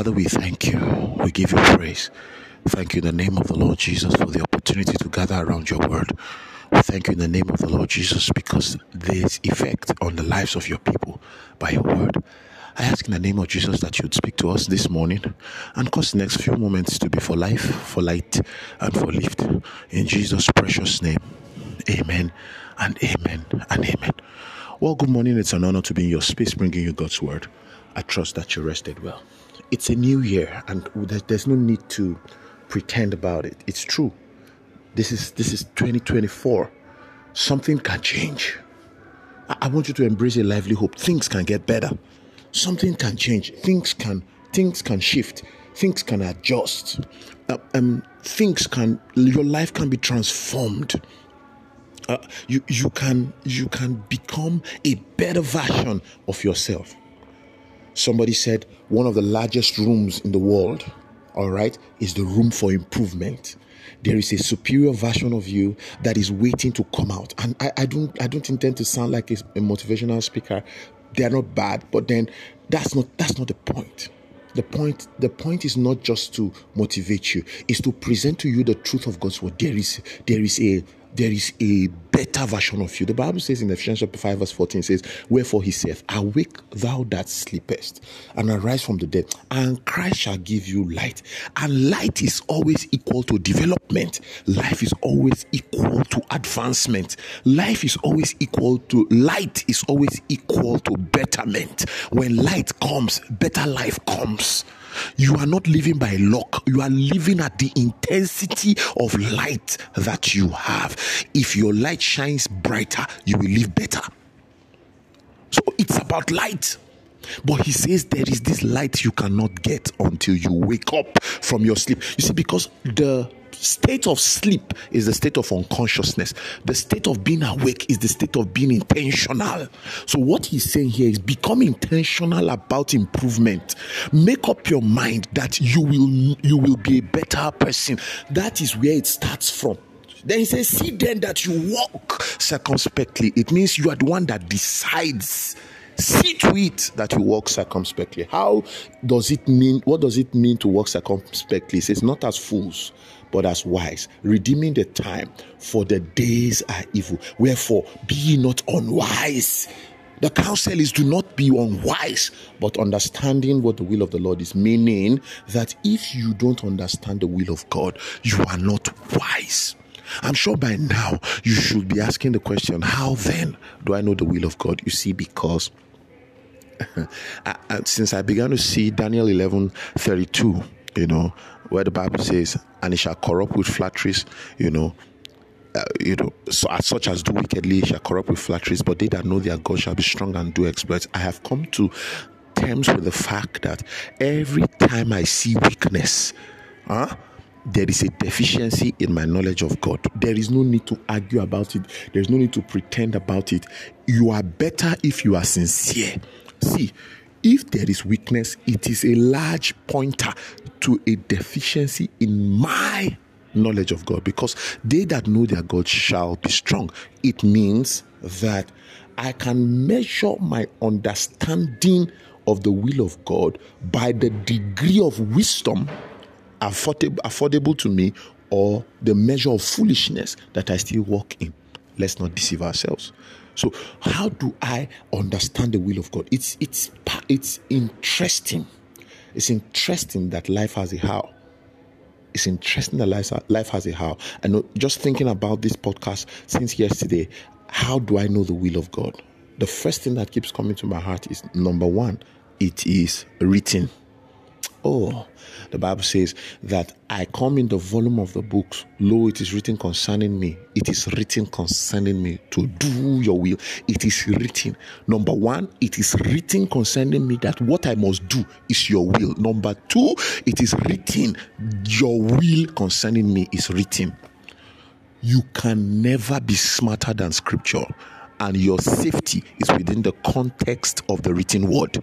Father, we thank you. We give you praise. Thank you in the name of the Lord Jesus for the opportunity to gather around your word. We thank you in the name of the Lord Jesus because there's effect on the lives of your people by your word. I ask in the name of Jesus that you'd speak to us this morning and cause the next few moments to be for life, for light, and for lift. In Jesus' precious name. Amen and amen and amen. Well, good morning. It's an honor to be in your space bringing you God's word. I trust that you rested well. It's a new year and there's no need to pretend about it. It's true. This is this is 2024. Something can change. I, want you to embrace a lively hope. Things can get better. Something can change. Things can things can shift. Things can adjust. Uh, um, things can your life can be transformed. Uh, you you can you can become a better version of yourself. Somebody said one of the largest rooms in the world, all right, is the room for improvement there is a superior version of you that is waiting to come out. And I, I don't I don't intend to sound like a, a motivational speaker. They are not bad, but then that's not that's not the point. The point the point is not just to motivate you, is to present to you the truth of God's word. There is there is a there is a better version of you. The Bible says in Ephesians chapter 5, verse 14 says, Wherefore he saith, Awake thou that sleepest, and arise from the dead, and Christ shall give you light. And light is always equal to development. Life is always equal to advancement. Life is always equal to light is always equal to betterment. When light comes, better life comes. You are not living by luck. You are living at the intensity of light that you have. If your light shines brighter, you will live better. So it's about light. But he says there is this light you cannot get until you wake up from your sleep. You see, because the state of sleep is the state of unconsciousness. The state of being awake is the state of being intentional. So, what he's saying here is become intentional about improvement. Make up your mind that you will you will be a better person. That is where it starts from. Then he says, See then that you walk circumspectly. It means you are the one that decides see to it that you walk circumspectly. How does it mean? What does it mean to walk circumspectly? It says, not as fools, but as wise, redeeming the time, for the days are evil. Wherefore, be not unwise. The counsel is do not be unwise, but understanding what the will of the Lord is, meaning that if you don't understand the will of God, you are not wise. I'm sure by now you should be asking the question, how then do I know the will of God? You see, because since I began to see Daniel 11 32, you know, where the Bible says, and it shall corrupt with flatteries, you know, uh, you know, so as such as do wickedly shall corrupt with flatteries, but they that know their God shall be strong and do exploits. I have come to terms with the fact that every time I see weakness, huh, there is a deficiency in my knowledge of God. There is no need to argue about it. There is no need to pretend about it. You are better if you are sincere. See, if there is weakness, it is a large pointer to a deficiency in my knowledge of God because they that know their God shall be strong. It means that I can measure my understanding of the will of God by the degree of wisdom affordable, to me or the measure of foolishness that I still walk in. Let's not deceive ourselves. So, how do I understand the will of God? It's it's it's interesting. It's interesting that life has a how. It's interesting that life, life has a how. And just thinking about this podcast since yesterday, how do I know the will of God? The first thing that keeps coming to my heart is number one, it is written. Oh, the Bible says that I come in the volume of the books. Lo, it is written concerning me. It is written concerning me to do your will. It is written. Number one, it is written concerning me that what I must do is your will. Number two, it is written, your will concerning me is written. You can never be smarter than scripture, and your safety is within the context of the written word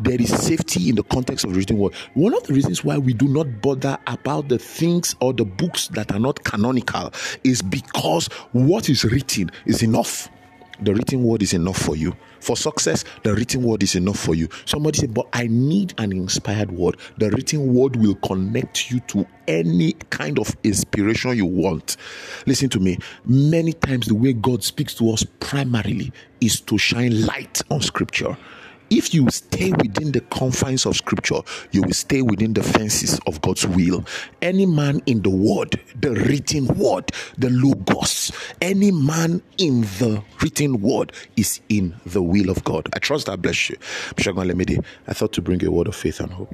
there is safety in the context of the written word. One of the reasons why we do not bother about the things or the books that are not canonical is because what is written is enough. the written word is enough for you. For success, the written word is enough for you. Somebody said, But I need an inspired word. The written word will connect you to any kind of inspiration you want. Listen to me. Many times, the way God speaks to us primarily is to shine light on scripture if you stay within the confines of scripture, you will stay within the fences of God's will. Any man in the word, the written word, the logos, any man in the written word is in the will of God. I trust that bless you. Bishop I thought to bring a word of faith and hope.